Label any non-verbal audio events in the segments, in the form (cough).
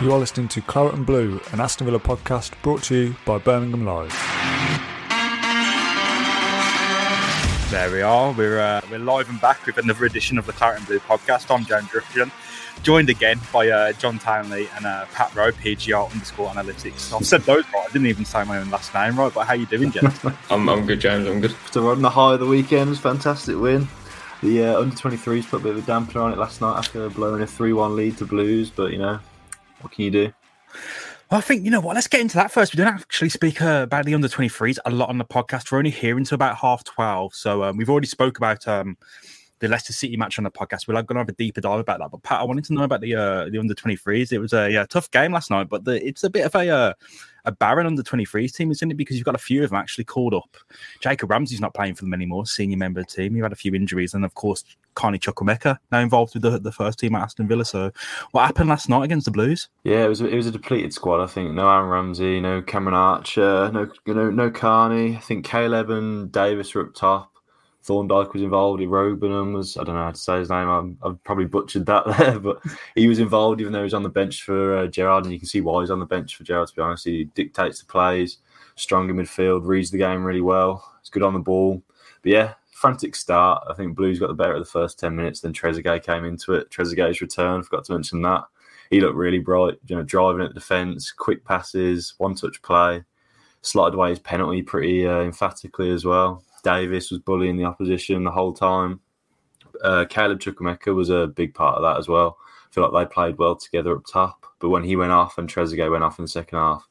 You are listening to Claret and Blue, an Aston Villa podcast brought to you by Birmingham Live. There we are. We're uh, we're live and back with another edition of the Claret and Blue podcast. I'm James Griffin, joined again by uh, John Townley and uh, Pat Rowe, PGR underscore analytics. I've said those right. I didn't even say my own last name right. But how you doing, James? (laughs) I'm, I'm good, James. I'm good. So on the high of the weekend was fantastic win. The uh, under 23s put a bit of a dampener on it last night after blowing a 3 1 lead to Blues, but you know, what can you do? Well, I think you know what. Let's get into that first. We don't actually speak uh, about the under twenty threes a lot on the podcast. We're only here until about half twelve, so um, we've already spoke about um, the Leicester City match on the podcast. We're going to have a deeper dive about that. But Pat, I wanted to know about the uh, the under twenty threes. It was a yeah, tough game last night, but the, it's a bit of a uh, a barren under 23s team, isn't it? Because you've got a few of them actually called up. Jacob Ramsey's not playing for them anymore, senior member of the team. You've had a few injuries, and of course, Carney Chukwuemeka now involved with the, the first team at Aston Villa. So, what happened last night against the Blues? Yeah, it was it was a depleted squad. I think no Aaron Ramsey, no Cameron Archer, no know no Carney. I think Caleb and Davis were up top. Thorndyke was involved. Iroegbunam was, I don't know how to say his name. i have probably butchered that (laughs) there, but he was involved even though he was on the bench for uh, Gerrard. And you can see why he's on the bench for Gerrard, to be honest. He dictates the plays, strong in midfield, reads the game really well. He's good on the ball. But yeah, frantic start. I think Blues got the better of the first 10 minutes. Then Trezeguet came into it. Trezeguet's return, forgot to mention that. He looked really bright, you know, driving at the defence, quick passes, one touch play, slotted away his penalty pretty uh, emphatically as well. Davis was bullying the opposition the whole time. Uh, Caleb Chukwuemeka was a big part of that as well. I feel like they played well together up top. But when he went off and Trezeguet went off in the second half,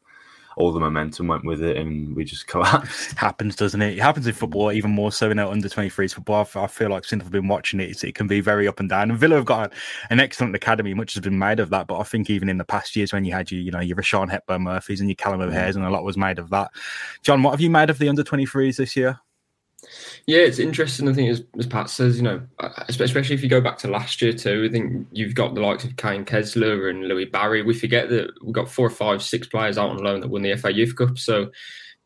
all the momentum went with it, and we just (laughs) collapsed. happens, doesn't it? It happens in football, even more so in our under 23s football. I feel like since I've been watching it, it can be very up and down. And Villa have got an excellent academy, much has been made of that. But I think even in the past years, when you had you, you know, your Rushian Hepburn Murphys and your Callum O'Hare's, and a lot was made of that. John, what have you made of the under 23s this year? Yeah, it's interesting. I think, as, as Pat says, you know, uh, especially if you go back to last year too, I think you've got the likes of Kaine Kesler and Louie Barry. We forget that we've got four or five, six players out on loan that won the FA Youth Cup. So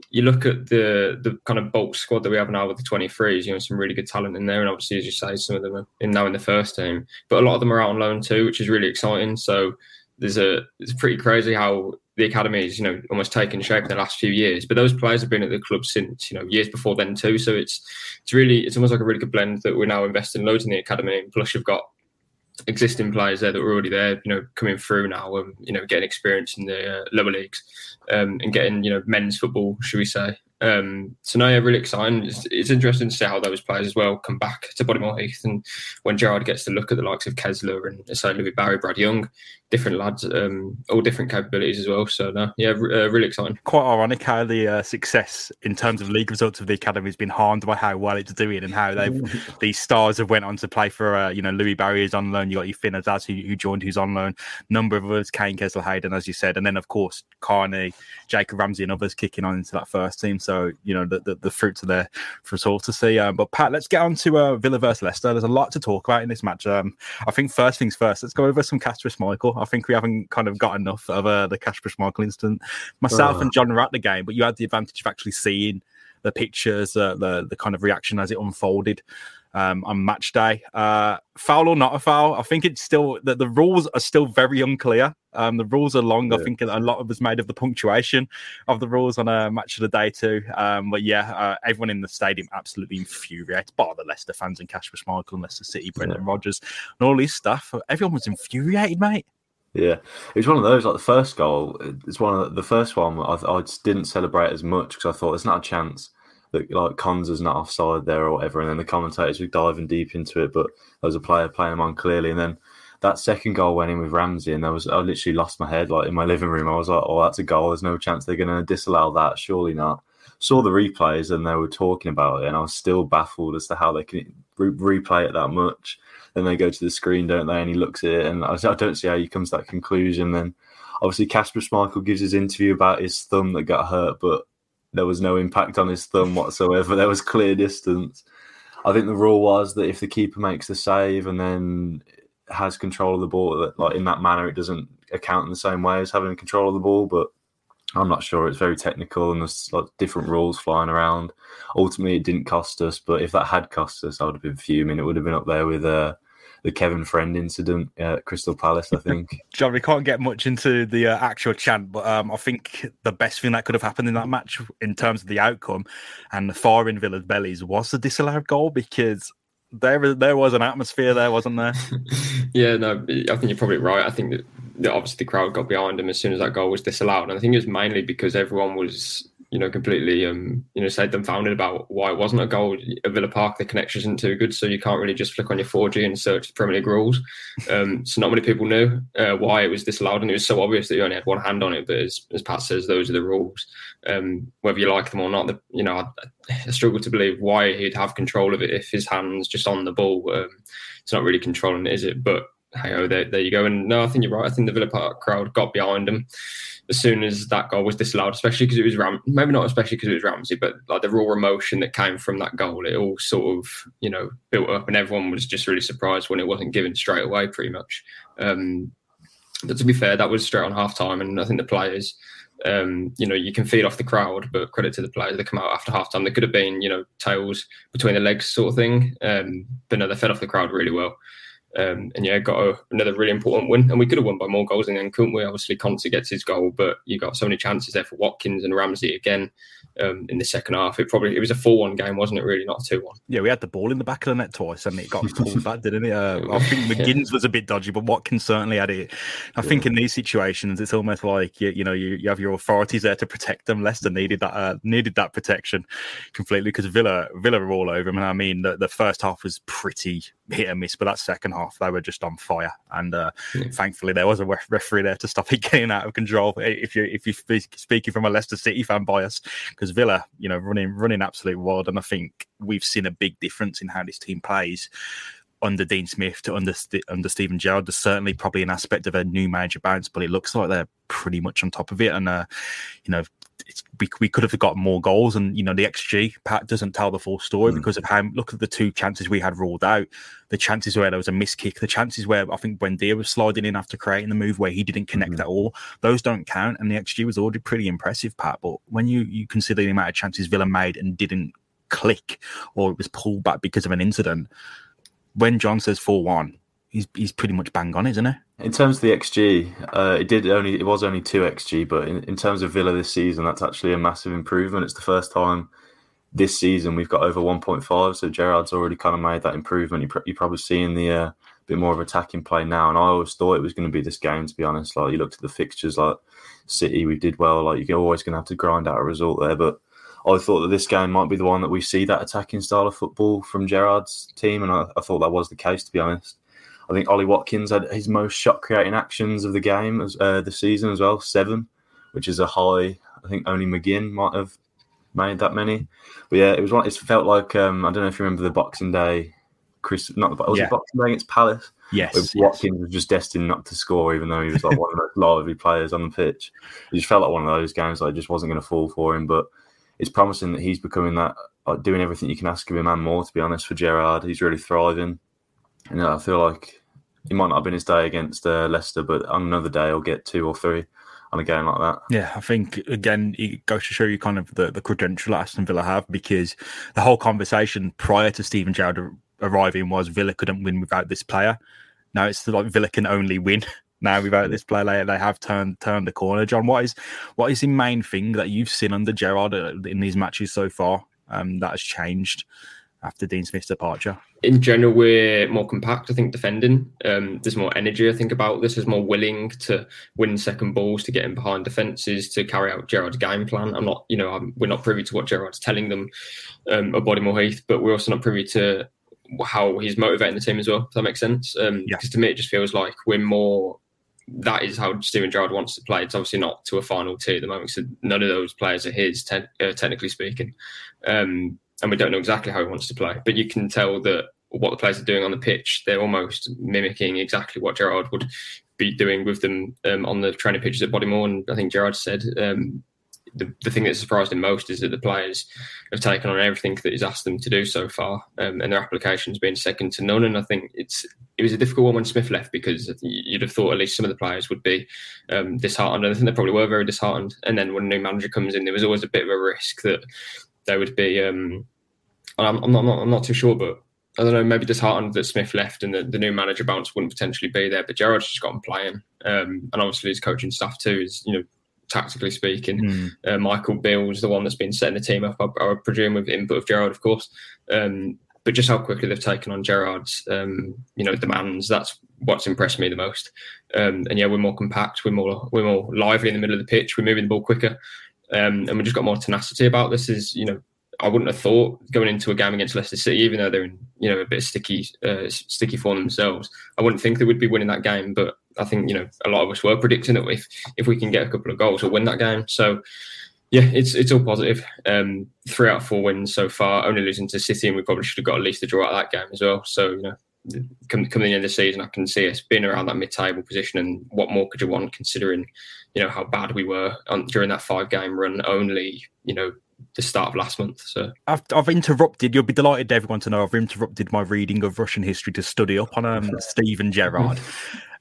you look at the the kind of bulk squad that we have now with the 23s, you know, some really good talent in there. And obviously, as you say, some of them are in now in the first team, but a lot of them are out on loan too, which is really exciting. So there's a it's pretty crazy how the academy is, you know, almost taken shape in the last few years. But those players have been at the club since, you know, years before then too. So it's it's really it's almost like a really good blend that we're now investing loads in the academy. Plus, you've got existing players there that were already there, you know, coming through now, and you know, getting experience in the uh, lower leagues, um, and getting you know men's football, should we say, um, so now, yeah, really exciting. It's, it's, interesting to see how those players as well come back to Bodymoor Heath, and when Gerrard gets to look at the likes of Kesler and say Louie Barry, Brad Young, different lads, um, all different capabilities as well. So no, yeah, uh, really exciting. Quite ironic how the uh, success in terms of league results of the academy has been harmed by how well it's doing and how they've (laughs) these stars have went on to play for uh, you know Louie Barry is on loan. You got your Finn Azaz who, who joined, who's on loan. Number of others, Kaine Kesler Hayden, as you said, and then of course Carney, Jacob Ramsey, and others kicking on into that first team. So so you know the, the, the fruits are there for us all to see. Um, but Pat, let's get on to uh, Villa versus Leicester. There's a lot to talk about in this match. Um, I think first things first, let's go over some Kasper Schmeichel. I think we haven't kind of got enough of uh, the Kasper Schmeichel incident. Myself and John were at the game, but you had the advantage of actually seeing the pictures, uh, the the kind of reaction as it unfolded um, on match day. Uh, foul or not a foul? I think it's still that the rules are still very unclear. Um, the rules are long. Yeah. I think a lot of us made of the punctuation of the rules on a match of the day too. Um, but yeah, uh, everyone in the stadium absolutely infuriated. Bar the Leicester fans and Kasper Schmeichel and Leicester City, Brendan yeah. Rodgers, and all this stuff. Everyone was infuriated, mate. Yeah, it was one of those. Like the first goal, it's one of the, the first one. I, I didn't celebrate as much because I thought there's not a chance that like Konsa's not offside there or whatever, and then the commentators were diving deep into it, but there was a player playing him on clearly, and then that second goal went in with Ramsey, and there was I literally lost my head like in my living room. I was like, "Oh, that's a goal. There's no chance they're going to disallow that. Surely not." Saw the replays, and they were talking about it, and I was still baffled as to how they can re- replay it that much. Then they go to the screen, don't they? And he looks at it, and I, I don't see how he comes to that conclusion. Then obviously Kasper Schmeichel gives his interview about his thumb that got hurt, but there was no impact on his thumb whatsoever. (laughs) There was clear distance. I think the rule was that if the keeper makes the save and then has control of the ball, that like in that manner, it doesn't account in the same way as having control of the ball. But I'm not sure. It's very technical and there's like different rules flying around. Ultimately, it didn't cost us, but if that had cost us, I would have been fuming. It would have been up there with uh, the Kevin Friend incident at Crystal Palace. I think. (laughs) John, we can't get much into the uh, actual chant, but um, I think the best thing that could have happened in that match, in terms of the outcome and the far in Villa's bellies, was the disallowed goal because there there was an atmosphere there, wasn't there? (laughs) yeah, no, I think you're probably right. I think that, that obviously the crowd got behind him as soon as that goal was disallowed, and I think it was mainly because everyone was you know, completely, um, you know, said dumbfounded about why it wasn't a goal at Villa Park. The connection isn't too good, so you can't really just flick on your 4G and search the Premier League rules. Um, so not many people knew uh, why it was this disallowed, and it was so obvious that you only had one hand on it. But as, as Pat says, those are the rules. Um, whether you like them or not, the, you know, I, I, struggle to believe why he'd have control of it if his hand's just on the ball. Um, it's not really controlling it, is it? But hey, oh, there, there you go. And no, I think you're right. I think the Villa Park crowd got behind them as soon as that goal was disallowed, especially because it was Ram. Maybe not especially because it was Ramsey, but like the raw emotion that came from that goal, it all sort of you know built up, and everyone was just really surprised when it wasn't given straight away, pretty much. Um, but to be fair, that was straight on half time, and I think the players. Um, you know, you can feed off the crowd, but credit to the players. They come out after half time. There could have been, you know, tails between the legs sort of thing. Um, but no, they fed off the crowd really well. Um, and yeah, got a, another really important win. And we could have won by more goals in then couldn't we? Obviously, Konsa gets his goal, but you got so many chances there for Watkins and Ramsey again um, in the second half. It probably it was a four-one game, wasn't it? Really, not two-one. Yeah, we had the ball in the back of the net twice, and it got (laughs) pulled back, didn't it? Uh, I think McGinn's yeah. was a bit dodgy, but Watkins certainly had it. I think in these situations, it's almost like you, you know you, you have your authorities there to protect them. Leicester needed that uh, needed that protection completely because Villa Villa were all over him. And I mean, the, the first half was pretty hit and miss, but that second half they were just on fire. And uh, yeah. thankfully, there was a referee there to stop it (laughs) getting out of control. If you if you speaking from a Leicester City fan bias, because Villa, you know, running running absolute wild, and I think we've seen a big difference in how this team plays under Dean Smith to under under Steven Gerrard. There's certainly probably an aspect of a new manager bounce, but it looks like they're pretty much on top of it. And uh, you know, we, we could have got more goals, and you know the XG Pat doesn't tell the full story mm. because of how look at the two chances we had ruled out, the chances where there was a miss kick, the chances where I think Buendia was sliding in after creating the move where he didn't connect mm. at all, those don't count, and the XG was already pretty impressive, Pat. But when you you consider the amount of chances Villa made and didn't click, or it was pulled back because of an incident, when John says four one, he's he's pretty much bang on, isn't he? In terms of the XG, uh, it did only it was only two XG, but in, in terms of Villa this season, that's actually a massive improvement. It's the first time this season we've got over 1.5, so Gerrard's already kind of made that improvement. You you're probably seeing the uh, bit more of attacking play now, and I always thought it was going to be this game. To be honest, like you looked at the fixtures, like City, we did well. Like you're always going to have to grind out a result there, but. I thought that this game might be the one that we see that attacking style of football from Gerrard's team, and I, I thought that was the case, to be honest. I think Ollie Watkins had his most shot creating actions of the game as uh, the season as well, seven, which is a high. I think only McGinn might have made that many. But yeah, it was one. It felt like um, I don't know if you remember the Boxing Day, Chris. Not the was yeah. it Boxing Day against Palace. Yes, yes, Watkins was just destined not to score, even though he was like one of the lively players on the pitch. It just felt like one of those games that like, just wasn't going to fall for him. But it's promising that he's becoming that, like, doing everything you can ask of him and more. To be honest, for Gerrard, he's really thriving. And I feel like it might not have been his day against uh, Leicester, but on another day he'll get two or three on a game like that. Yeah, I think again it goes to show you kind of the, the credential that Aston Villa have because the whole conversation prior to Steven Gerrard arriving was Villa couldn't win without this player. Now it's like Villa can only win (laughs) now without this player. They, they have turned turned the corner. John, what is what is the main thing that you've seen under Gerrard uh, in these matches so far um, that has changed? after Dean Smith's departure? In general, we're more compact. I think defending. Um, there's more energy. I think about this. Is more willing to win second balls, to get in behind defences, to carry out Gerrard's game plan. I'm not, you know, I'm, we're not privy to what Gerrard's telling them um, at Bodymoor Heath, but we're also not privy to how he's motivating the team as well. If that makes sense. Um, yeah. Because to me, it just feels like we're more that is how Steven Gerrard wants to play. It's obviously not to a final two at the moment, so none of those players are his, te- uh, technically speaking. Um, and we don't know exactly how he wants to play. But you can tell that what the players are doing on the pitch, they're almost mimicking exactly what Gerrard would be doing with them um, on the training pitches at Bodymoor. And I think Gerrard said um, the, the thing that surprised him most is that the players have taken on everything that he's asked them to do so far, um, and their application's been second to none. And I think it's it was a difficult one when Smith left because you'd have thought at least some of the players would be um, disheartened. And I think they probably were very disheartened. And then when a new manager comes in, there was always a bit of a risk that they would be um, I'm, I'm, not, I'm not too sure, but I don't know, maybe disheartened that Smith left and the, the new manager bounce wouldn't potentially be there. But Gerrard's just got playing, um, and obviously his coaching staff too is you know tactically speaking. Mm. Uh, Michael Beale's the one that's been setting the team up, I, I presume, with input of Gerrard, of course. Um, but just how quickly they've taken on Gerrard's, um, you know, demands. That's what's impressed me the most. Um, and yeah, we're more compact, we're more we're more lively in the middle of the pitch, we're moving the ball quicker, um, and we've just got more tenacity about this. Is you know, I wouldn't have thought going into a game against Leicester City, even though they're in you know a bit sticky uh, sticky form themselves, I wouldn't think they would be winning that game. But I think you know a lot of us were predicting that if if we can get a couple of goals, we'll win that game. So yeah, it's it's all positive. Um, three out of four wins so far. Only losing to City, and we probably should have got at least a draw out of that game as well. So you know, coming come the end of the season, I can see us being around that mid-table position. And what more could you want, considering you know how bad we were on, during that five-game run? Only you know the start of last month. So I've, I've interrupted. You'll be delighted, everyone, to know I've interrupted my reading of Russian history to study up on um, (laughs) Steven Gerrard.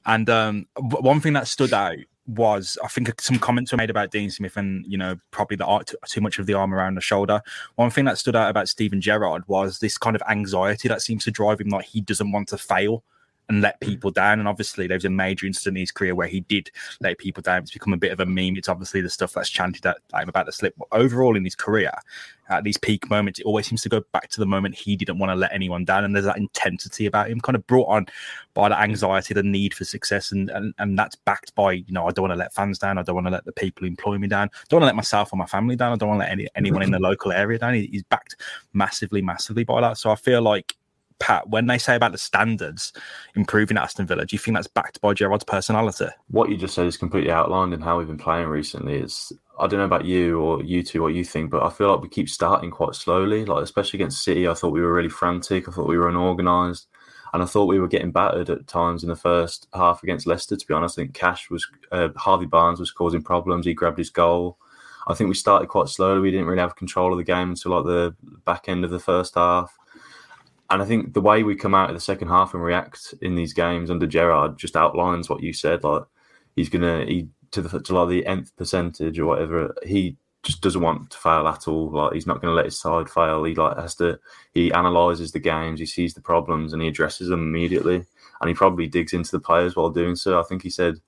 And um, one thing that stood out was I think some comments were made about Dean Smith and you know probably the art too much of the arm around the shoulder. One thing that stood out about Steven Gerrard was this kind of anxiety that seems to drive him, like he doesn't want to fail and let people down. And obviously, there was a major incident in his career where he did let people down. It's become a bit of a meme. It's obviously the stuff that's chanted at I'm about to slip. But overall, in his career, at these peak moments, it always seems to go back to the moment he didn't want to let anyone down. And there's that intensity about him, kind of brought on by the anxiety, the need for success, and and, and that's backed by you know I don't want to let fans down. I don't want to let the people who employ me down. I don't want to let myself or my family down. I don't want to let any, anyone in the (clears throat) local area down. He's backed massively, massively by that. So I feel like Pat, when they say about the standards improving at Aston Villa, do you think that's backed by Gerrard's personality? What you just said is completely outlined in how we've been playing recently. It's I don't know about you or you two what you think, but I feel like we keep starting quite slowly. Like especially against City, I thought we were really frantic. I thought we were unorganised, and I thought we were getting battered at times in the first half against Leicester. To be honest, I think Cash was uh, Harvey Barnes was causing problems. He grabbed his goal. I think we started quite slowly. We didn't really have control of the game until like the back end of the first half. And I think the way we come out of the second half and react in these games under Gerrard just outlines what you said. Like he's gonna he to the to like the nth percentage or whatever. He just doesn't want to fail at all. Like he's not to let his side fail. He like has to. He analyzes the games. He sees the problems and he addresses them immediately. And he probably digs into the players while doing so. I think he said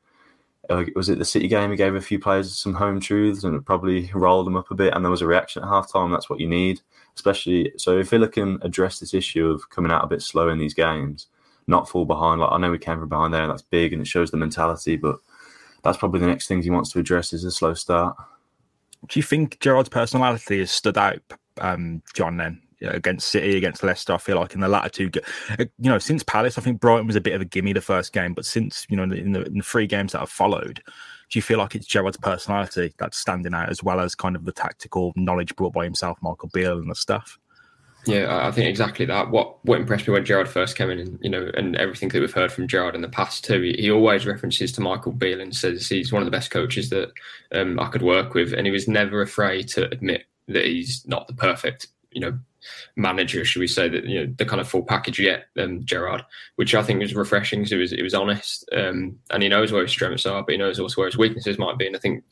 was it the City game? He gave a few players some home truths and probably rolled them up a bit. And there was a reaction at half time. That's what you need, especially. So if Villa can address this issue of coming out a bit slow in these games, not fall behind. Like I know we came from behind there, and that's big, and it shows the mentality. But that's probably the next thing he wants to address is a slow start. Do you think Gerrard's personality has stood out, um, John? Then you know, against City, against Leicester. I feel like in the latter two, uh, you know, since Palace, I think Brighton was a bit of a gimme the first game, but since you know in the, in the three games that have followed, do you feel like it's Gerrard's personality that's standing out as well as kind of the tactical knowledge brought by himself, Michael Beale, and the stuff? Yeah, I think exactly that. What what impressed me when Gerrard first came in, and you know, and everything that we've heard from Gerrard in the past too, he, he always references to Michael Beale and says he's one of the best coaches that um, I could work with, and he was never afraid to admit that he's not the perfect, you know, manager, should we say that you know the kind of full package yet, um, Gerrard, which I think was refreshing because it was it was honest, um, and he knows where his strengths are, but he knows also where his weaknesses might be, and I think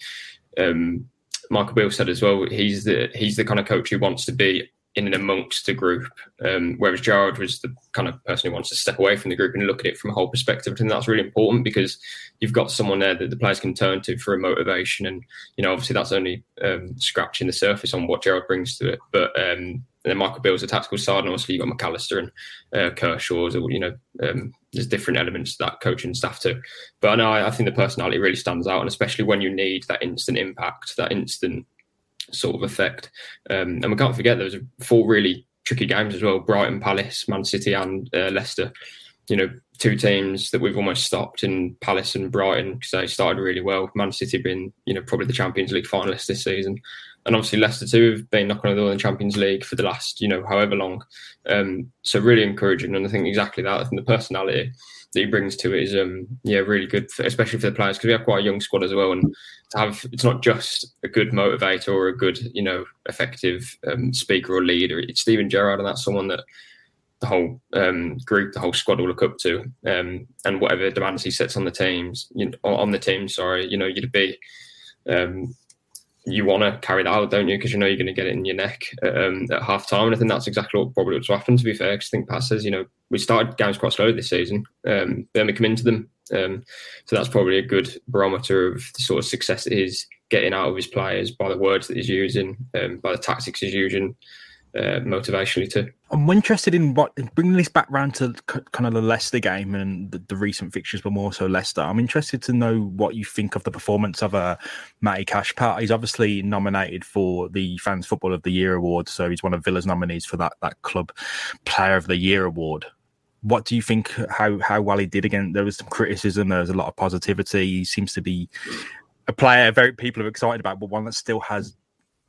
um, Michael Beale said as well, he's the he's the kind of coach who wants to be in and amongst the group, um, whereas Gerrard was the kind of person who wants to step away from the group and look at it from a whole perspective. Think that's really important because you've got someone there that the players can turn to for a motivation, and you know obviously that's only um, scratching the surface on what Gerrard brings to it, but um, and then Michael Beale's a tactical side, and obviously you've got McAllister and uh, Culshaw's. You know, um, there's different elements to that coaching staff too. But I I, think the personality really stands out, and especially when you need that instant impact, that instant sort of effect. Um, and we can't forget was four really tricky games as well: Brighton, Palace, Man City, and uh, Leicester. You know, two teams that we've almost stopped in Palace and Brighton because they started really well. Man City being, you know, probably the Champions League finalists this season and obviously Leicester too have been knocking on the door in the Champions League for the last you know however long. Um, so really encouraging, and I think exactly that. I think the personality that he brings to it is um, yeah really good, for, especially for the players because we have quite a young squad as well, and to have it's not just a good motivator or a good you know effective um, speaker or leader. It's Steven Gerrard, and that's someone that the whole um, group, the whole squad will look up to, um, and whatever demands he sets on the teams, you know, on the team. Sorry, you know, you'd be um, you want to carry that out, don't you? Because you know you're going to get it in your neck um, at half time. And I think that's exactly what probably what's happened, to be fair. Because I think Pat says, you know, we started games quite slowly this season. Um, then we come into them. Um, so that's probably a good barometer of the sort of success that he's getting out of his players by the words that he's using, um, by the tactics he's using, uh, motivationally too. I'm interested in what bringing this back round to kind of the Leicester game and the, the, recent fixtures, but more so Leicester. I'm interested to know what you think of the performance of uh, Matty Cash. Pat, he's obviously nominated for the Fans Football of the Year award, so he's one of Villa's nominees for that that club Player of the Year award. What do you think? How how well he did again? There was some criticism. There was a lot of positivity. He seems to be a player very people are excited about, but one that still has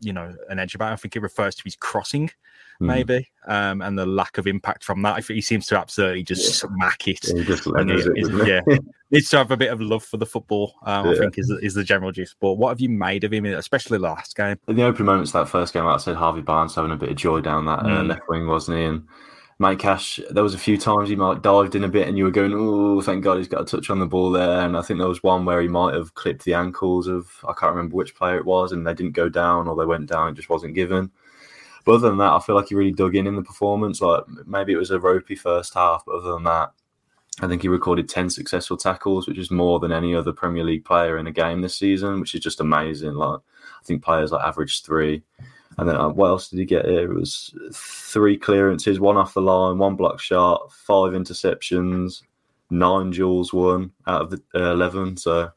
you know an edge about. I think it refers to his crossing, mm. maybe, um, and the lack of impact from that. I think he seems to absolutely just yeah. smack it. Yeah, just it, yeah. needs to have a bit of love for the football. Um, yeah. I think is is the general gist. But what have you made of him, especially last game? In the opening moments that first game, like I said, Harvey Barnes having a bit of joy down that mm. uh, left wing, wasn't he? And Mike Cash, there was a few times he might dived in a bit, and you were going, "Oh, thank God he's got a touch on the ball there." And I think there was one where he might have clipped the ankles of I can't remember which player it was, and they didn't go down or they went down, it just wasn't given. But other than that, I feel like he really dug in in the performance. Like maybe it was a ropey first half, but other than that, I think he recorded ten successful tackles, which is more than any other Premier League player in a game this season, which is just amazing. Like I think players like average three. And then uh, what else did he get here? It was three clearances, one off the line, one block shot, five interceptions, nine duels won out of the uh, 11. So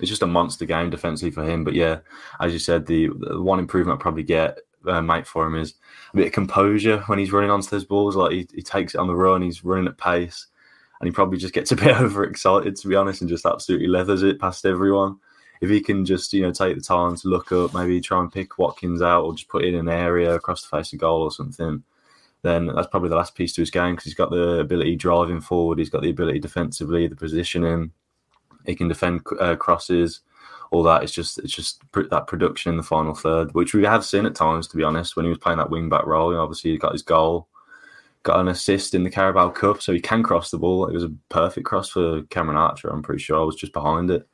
it's just a monster game defensively for him. But yeah, as you said, the, the one improvement I'd probably get, uh, for him is a bit of composure when he's running onto those balls. Like he, he takes it on the run, he's running at pace, and he probably just gets a (laughs) bit overexcited, to be honest, and just absolutely leathers it past everyone if he can just you know take the time to look up, maybe try and pick Watkins out, or just put in an area across the face of goal or something, then that's probably the last piece to his game because he's got the ability driving forward, he's got the ability defensively, the positioning, he can defend uh, crosses, all that. It's just it's just that production in the final third, which we have seen at times, to be honest, when he was playing that wing back role. You know, obviously, he got his goal. Got an assist in the Carabao Cup, so he can cross the ball. It was a perfect cross for Cameron Archer. I'm pretty sure I was just behind it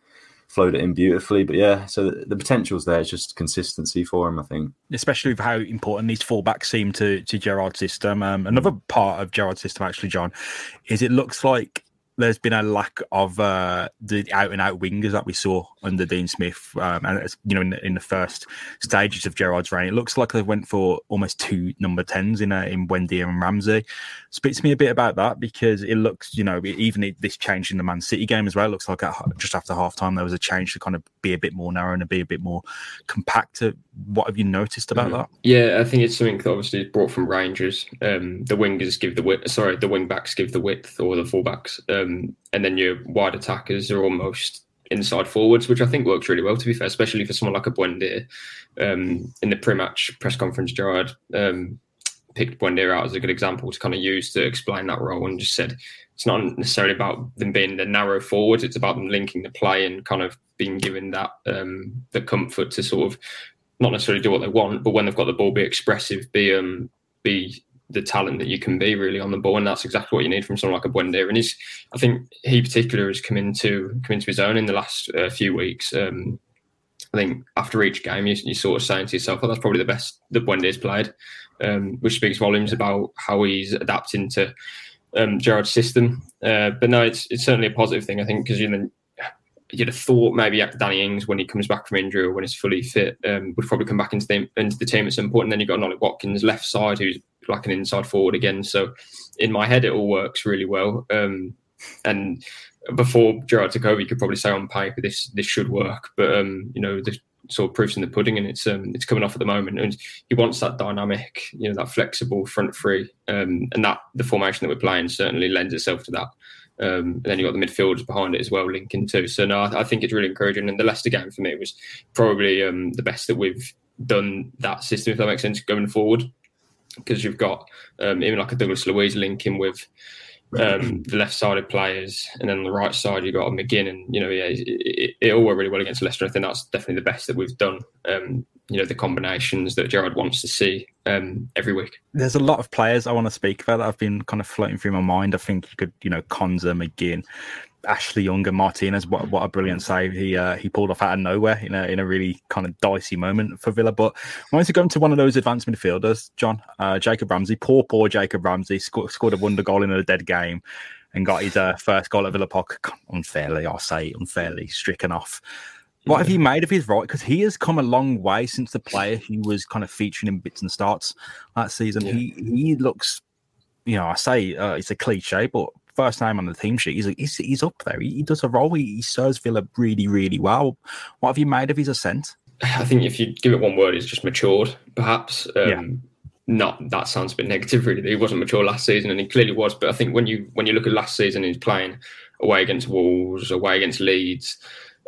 flowed it in beautifully. But yeah, so the, the potential's there. It's just consistency for him, I think. Especially with how important these fullbacks seem to to Gerrard's system. Um, another part of Gerrard's system, actually, John, is it looks like there's been a lack of uh, the out and out wingers that we saw under Dean Smith, um, and you know in the, in the, first stages of Gerrard's reign, it looks like they went for almost two number tens in uh, in Buendia and Ramsey. Speak to me a bit about that because it looks, you know, even this change in the Man City game as well. It looks like at, just after half time there was a change to kind of be a bit more narrow and be a bit more compact. What have you noticed about mm-hmm. that? Yeah, I think it's something that obviously is brought from Rangers. Um, the wingers give the width, sorry, the wing backs give the width, or the fullbacks. Um, um, and then your wide attackers are almost inside forwards, which I think works really well, to be fair, especially for someone like a Buendia. Um, in the pre-match press conference, Gerrard um, picked Buendia out as a good example to kind of use to explain that role and just said it's not necessarily about them being the narrow forwards, it's about them linking the play and kind of being given that um, the comfort to sort of not necessarily do what they want, but when they've got the ball, be expressive, be um, be the talent that you can be really on the ball, and that's exactly what you need from someone like a Buendia. And he's, I think he particular has come into come into his own in the last uh, few weeks. Um, I think after each game, you, you sort of saying to yourself, "Well, that's probably the best that Buendia's played," um, which speaks volumes about how he's adapting to um, Gerrard's system. Uh, but no, it's it's certainly a positive thing, I think, because you know you'd have thought maybe Danny Ings when he comes back from injury or when he's fully fit um, would probably come back into the into the team at some point. And then you've got Ollie Watkins left side who's like an inside forward again. So in my head, it all works really well. Um, and before Gerrard took over, you could probably say on paper this this should work, but um, you know the sort of proofs in the pudding, and it's um, it's coming off at the moment. And he wants that dynamic, you know, that flexible front three, um, and that the formation that we're playing certainly lends itself to that. Um, and then you've got the midfielders behind it as well, linking too. So no, I, I, think it's really encouraging. And the Leicester game for me was probably um, the best that we've done that system, if that makes sense, going forward because you've got um, even like a Douglas Luiz linking with um, the left-sided players, and then on the right side you've got a McGinn, and you know, yeah, it, it, it, all worked really well against Leicester. I think that's definitely the best that we've done. Um, you know, the combinations that Gerrard wants to see, um, every week. There's a lot of players I want to speak about that I've been kind of floating through my mind. I think you could, you know, Konsa, McGinn, Ashley Young, and Martinez. What what a brilliant save he uh, he pulled off out of nowhere in a in a really kind of dicey moment for Villa. But I wanted to go into one of those advanced midfielders, John uh, Jacob Ramsey. Poor poor Jacob Ramsey scored, scored a wonder goal in a dead game and got his uh, first goal at Villa Park unfairly, I'll say unfairly stricken off. What have you made of his role? Because he has come a long way since the player he was kind of featuring in bits and starts that season. Yeah. He he looks, you know, I say uh, it's a cliche, but first name on the team sheet, he's he's, he's up there. He, he does a role. He, he, serves Villa really really well. What have you made of his ascent? I think if you give it one word, it's just matured. Perhaps. Um, yeah. Not that sounds a bit negative, really. He wasn't mature last season, and he clearly was. But I think when you when you look at last season, he's playing away against Wolves, away against Leeds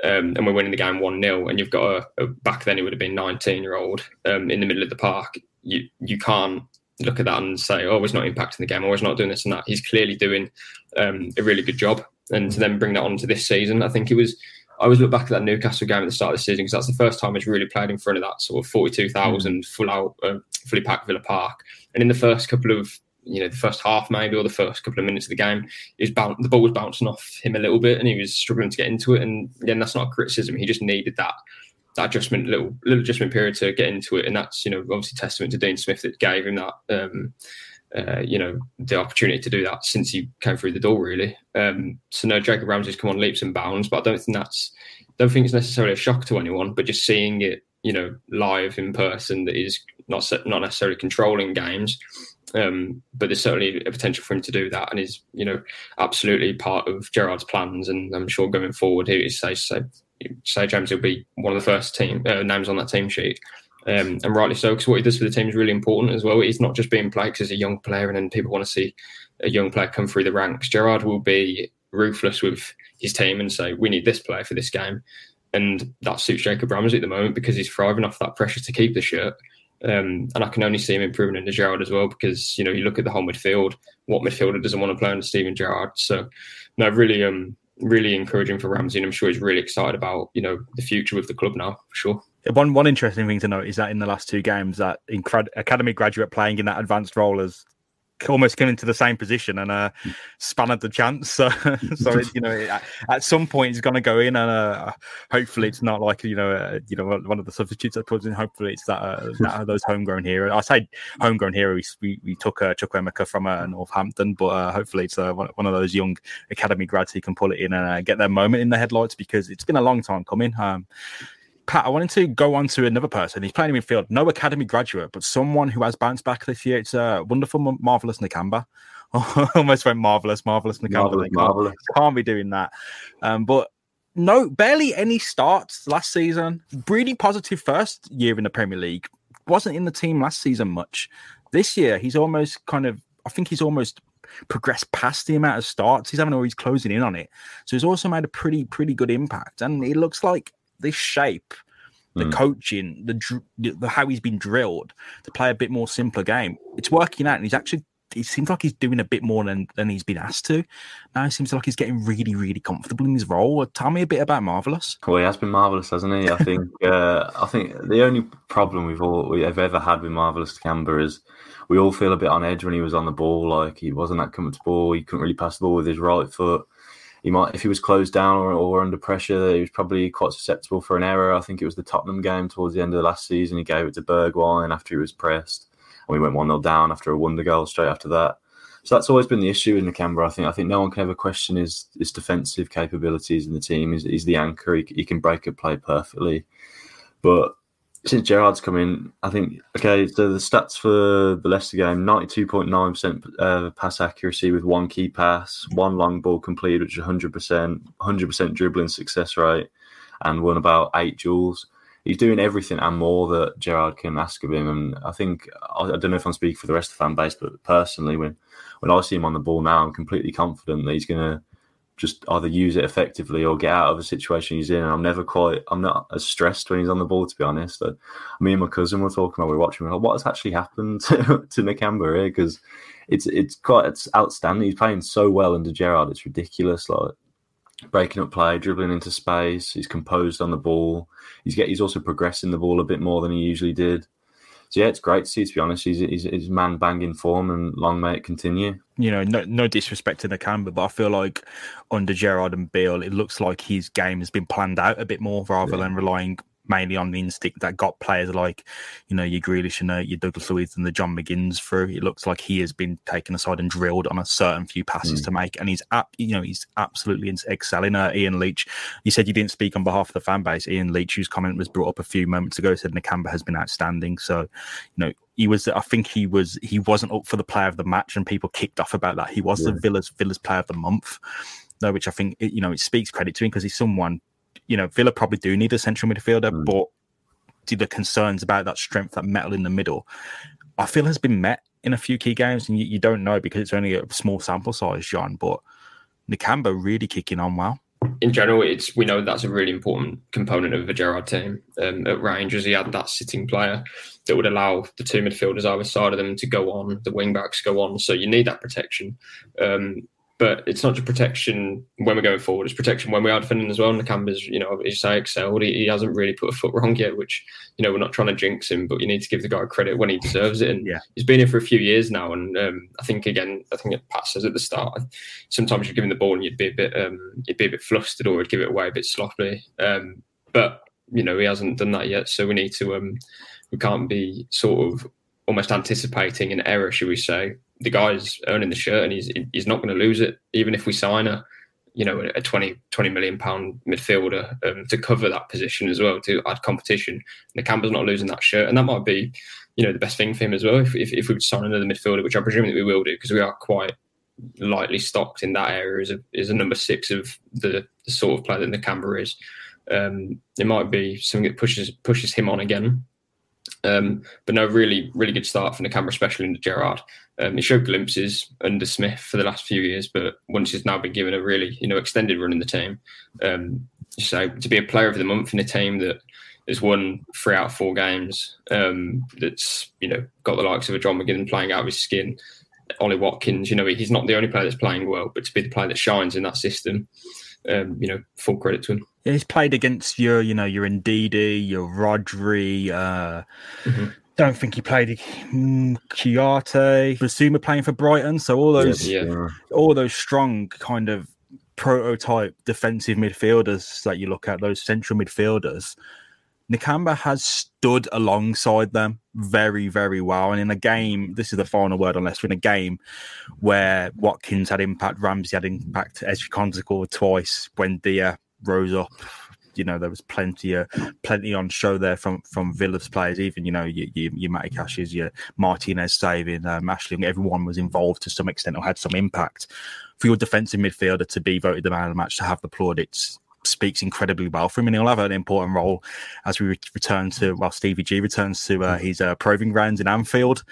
um, and we're winning the game 1 0, and you've got a, a, back then he would have been 19 year old um, in the middle of the park, you you can't look at that and say, oh, he's not impacting the game, or he's not doing this and that. He's clearly doing um, a really good job. And to then bring that on to this season, I think it was. I always look back at that Newcastle game at the start of the season because that's the first time he's really played in front of that sort of 42,000 mm. full out, uh, fully packed Villa Park. And in the first couple of you know the first half maybe or the first couple of minutes of the game, he was the ball was bouncing off him a little bit and he was struggling to get into it. And again, that's not a criticism. He just needed that that adjustment, little little adjustment period to get into it. And that's you know obviously testament to Dean Smith that gave him that. Um, uh, you know the opportunity to do that since he came through the door really. Um, so no, Jacob Ramsey's come on leaps and bounds, but I don't think that's don't think it's necessarily a shock to anyone. But just seeing it, you know, live in person that is not not necessarily controlling games, um, but there's certainly a potential for him to do that, and is you know absolutely part of Gerrard's plans. And I'm sure going forward, he is say say say James will be one of the first team uh, names on that team sheet. Um, and rightly so, because what he does for the team is really important as well. He's not just being played because he's a young player, and then people want to see a young player come through the ranks. Gerrard will be ruthless with his team and say, "We need this player for this game," and that suits Jacob Ramsey at the moment because he's thriving off that pressure to keep the shirt. Um, and I can only see him improving under Gerrard as well because you know you look at the whole midfield. What midfielder doesn't want to play under Steven Gerrard? So, no, really, um, really encouraging for Ramsey, and I'm sure he's really excited about you know the future with the club now for sure. One one interesting thing to note is that in the last two games, that incredible academy graduate playing in that advanced role as almost came into the same position and uh, spanned the chance. (laughs) So, so it, (laughs) you know, at, at, some point he's going to go in, and uh, hopefully it's not like you know, uh, you know, one of the substitutes that puts in. Hopefully it's that, uh, (laughs) that those homegrown hero. I say homegrown hero. We we, we took uh, Chukwuemeka from uh, Northampton, but uh, hopefully it's uh, one, one of those young academy grads who can pull it in and uh, get their moment in the headlights because it's been a long time coming. Um, Pat, I wanted to go on to another person. He's playing in midfield, no academy graduate, but someone who has bounced back this year. It's a uh, wonderful, marvelous Nakamba. (laughs) Almost went marvelous, marvelous Nakamba. Marvelous, can't, marvelous. can't be doing that. Um, but no, barely any starts last season. Really positive first year in the Premier League. Wasn't in the team last season much. This year, he's almost kind of. I think he's almost progressed past the amount of starts he's having, or he's closing in on it. So he's also made a pretty, pretty good impact. And it looks like this shape, the mm. coaching, the, the how he's been drilled to play a bit more simpler game, it's working out. And he's actually it seems like he's doing a bit more than, than he's been asked to. Now it seems like he's getting really, really comfortable in his role. Tell me a bit about Marvelous. Well, he has been marvelous, hasn't he? I (laughs) think. uh, I think the only problem we've all we've ever had with Marvelous Nakamba is we all feel a bit on edge when he was on the ball. Like he wasn't that comfortable. He couldn't really pass the ball with his right foot he might if he was closed down or, or under pressure, he was probably quite susceptible for an error. I think it was the Tottenham game towards the end of the last season. He gave it to Bergwijn after he was pressed, and we went one 0 down after a wonder goal straight after that. So that's always been the issue in the. I think. I think no one can ever question his his defensive capabilities in the team. He's, he's the anchor. He, he can break a play perfectly, but since Gerrard's come in, I think okay. So the stats for the Leicester game: ninety-two point nine percent uh, pass accuracy with one key pass, one long ball completed, which is hundred percent, hundred percent dribbling success rate, and won about eight duels. He's doing everything and more that Gerard can ask of him. And I think I, I don't know if I'm speaking for the rest of the fan base, but personally, when when I see him on the ball now, I'm completely confident that he's going to just either use it effectively or get out of the situation he's in. And I'm never quite, I'm not as stressed when he's on the ball, to be honest. Uh, me and my cousin were talking while we were watching, like, what has actually happened (laughs) to, to Nakamba here? Because it's it's quite it's outstanding. He's playing so well under Gerrard, it's ridiculous. Like breaking up play, dribbling into space. He's composed on the ball. He's get he's also progressing the ball a bit more than he usually did. So yeah, it's great to see. To be honest, he's he's, he's man banging form, and long may it continue. You know, no no disrespect to the Nakamba, but I feel like under Gerrard and Beale, it looks like his game has been planned out a bit more rather yeah. than relying mainly on the instinct that got players like, you know, your Grealish and uh, your Douglas Luiz and the John McGinns through. It looks like he has been taken aside and drilled on a certain few passes mm. to make, and he's up, you know, he's absolutely excelling. Uh, Ian Leach, you said you didn't speak on behalf of the fan base. Ian Leach, whose comment was brought up a few moments ago, said Nakamba has been outstanding. So, you know, he was I think he was he wasn't up for the player of the match and people kicked off about that. He was yeah. the Villa's Villa's player of the month. Though, which I think you know it speaks credit to him because he's someone you know, Villa probably do need a central midfielder, mm. but the concerns about that strength, that metal in the middle, I feel has been met in a few key games, and you, you don't know because it's only a small sample size, John. But Nakamba really kicking on well. In general, it's we know that's a really important component of the Gerrard team. Um, at Rangers, he had that sitting player that would allow the two midfielders either side of them to go on, the wing backs go on. So you need that protection. Um, but it's not just protection when we're going forward; it's protection when we are defending as well. And Nakamba's, you know, as say excelled. He, he, hasn't really put a foot wrong yet, which you know we're not trying to jinx him, but you need to give the guy credit when he deserves it. And yeah. he's been here for a few years now, and um, I think again, I think Pat says at the start, sometimes you're giving the ball and you'd be a bit, um, you'd be a bit flustered or would give it away a bit sloppily. Um, but you know he hasn't done that yet, so we need to. Um, we can't be sort of almost anticipating an error, should we say, the guy's earning the shirt and he's he's not going to lose it, even if we sign a you know a 20, 20 million pound midfielder um, to cover that position as well to add competition. The Nakamba's not losing that shirt, and that might be you know the best thing for him as well. If if, if we would sign another midfielder, which I presume that we will do, because we are quite lightly stocked in that area, is a is a number six of the, the sort of player that the Nakamba is. Um, it might be something that pushes pushes him on again. Um, but no, really, really good start from the Nakamba, especially under Gerrard. Um, he showed glimpses under Smith for the last few years, but once he's now been given a really, you know, extended run in the team, um, so to be a player of the month in a team that has won three out of four games, um, that's you know got the likes of a John McGinn playing out of his skin, Ollie Watkins, you know, he's not the only player that's playing well, but to be the player that shines in that system, um, you know, full credit to him. Yeah, he's played against your, you know, your Ndidi, your Rodri. Uh, mm-hmm. Don't think he played mm, Kouyaté, Bissouma playing for Brighton. So all those, yeah, yeah. all those strong kind of prototype defensive midfielders that you look at, those central midfielders. Nakamba has stood alongside them very, very well. And in a game, this is the final word on Leicester, in a game where Watkins had impact, Ramsey had impact, Ezri scored twice, when Dia rose up. You know, there was plenty of plenty on show there from from Villa's players. Even you know, your your, your Matty Cashes, your Martinez saving, um, Ashley, everyone was involved to some extent or had some impact. For your defensive midfielder to be voted the man of the match, to have the plaudits speaks incredibly well for him, and he'll have an important role as we return to well, Stevie G returns to uh, his uh, proving grounds in Anfield.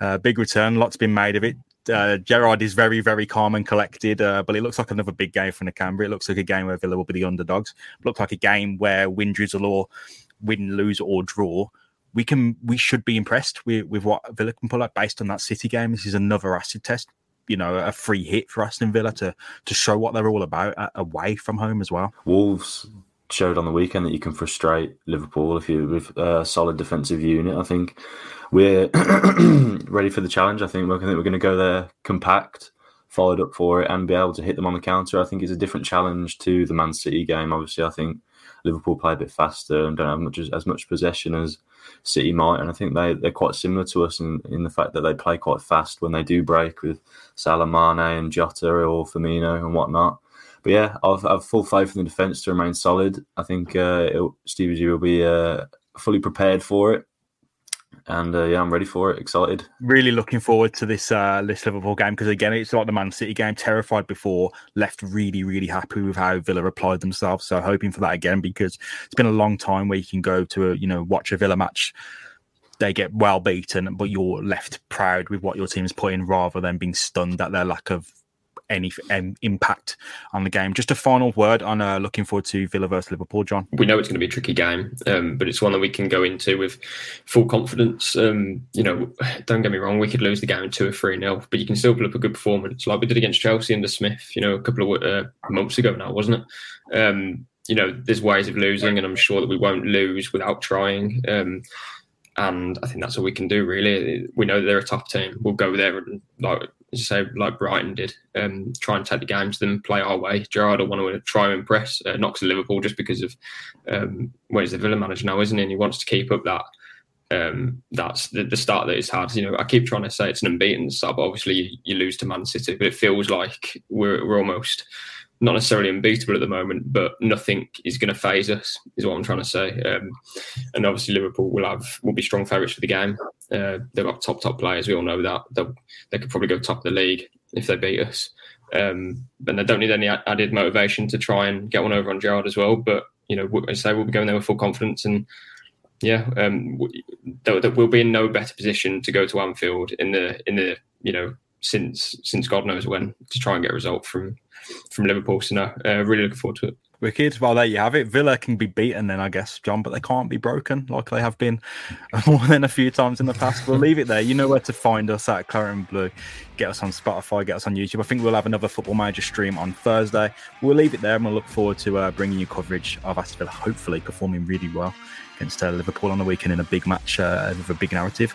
Uh, big return, lots been made of it uh, Gerrard is very, very calm and collected, uh, but it looks like another big game for Nakamba. It looks like a game where Villa will be the underdogs. It looks like a game where win, drizzle, or win, lose, or draw. We can, we should be impressed with, with what Villa can pull out based on that City game. This is another acid test, you know, a free hit for Aston Villa to to show what they're all about uh, away from home as well. Wolves showed on the weekend that you can frustrate Liverpool if you with a solid defensive unit. I think we're (clears throat) ready for the challenge. I think, we're going to go there compact, followed up for it, and be able to hit them on the counter. I think it's a different challenge to the Man City game. Obviously, I think Liverpool play a bit faster and don't have much as, much possession as City might, and I think they they're quite similar to us in, in the fact that they play quite fast when they do break with Salah, Mane, and Jota or Firmino and whatnot. But yeah, I've, I've full faith in the defence to remain solid. I think uh, Stevie G will be uh, fully prepared for it and uh, yeah, I'm ready for it. Excited. Really looking forward to this uh, this Liverpool game because again, it's like the Man City game. Terrified before, left really really happy with how Villa applied themselves. So hoping for that again because it's been a long time where you can go to a you know watch a Villa match. They get well beaten, but you're left proud with what your team's put in rather than being stunned at their lack of any um, impact on the game. Just a final word on uh, looking forward to Villa versus Liverpool, John. We know it's going to be a tricky game, um, but it's one that we can go into with full confidence. Um, you know, don't get me wrong, we could lose the game two or three nil, but you can still put up a good performance, like we did against Chelsea under Smith. You know, a couple of uh, months ago now, wasn't it? Um, you know, there's ways of losing, and I'm sure that we won't lose without trying. Um, and I think that's all we can do. Really, we know they're a top team. We'll go there and like as say, like Brighton did, um, try and take the game to them, play our way. Gerrard will want to try and impress, uh, not to Liverpool just because of um, well, the Villa manager now, isn't he? And he wants to keep up that. Um, that's the, the start that he's had. You know, I keep trying to say it's an unbeaten start, but obviously you, you lose to Man City. But it feels like we're we're almost not necessarily unbeatable at the moment, but nothing is going to phase us. Is what I'm trying to say. Um, and obviously Liverpool will have will be strong favourites for the game. Uh, they've got top top players. We all know that They'll, they could probably go top of the league if they beat us. Um, and they don't need any added motivation to try and get one over on Gerrard as well. But you know, I say we'll be going there with full confidence and. Yeah, um, we'll be in no better position to go to Anfield in the in the you know since since God knows when to try and get a result from from Liverpool. So no, uh, really looking forward to it. Wicked. Well, there you have it. Villa can be beaten then, I guess, John, but they can't be broken like they have been (laughs) more than a few times in the past. We'll leave it there. You know where to find us at Claret and Blue. Get us on Spotify, get us on YouTube. I think we'll have another Football Manager stream on Thursday. We'll leave it there and we'll look forward to uh, bringing you coverage of Aston Villa, hopefully performing really well against uh, Liverpool on the weekend in a big match uh, with a big narrative.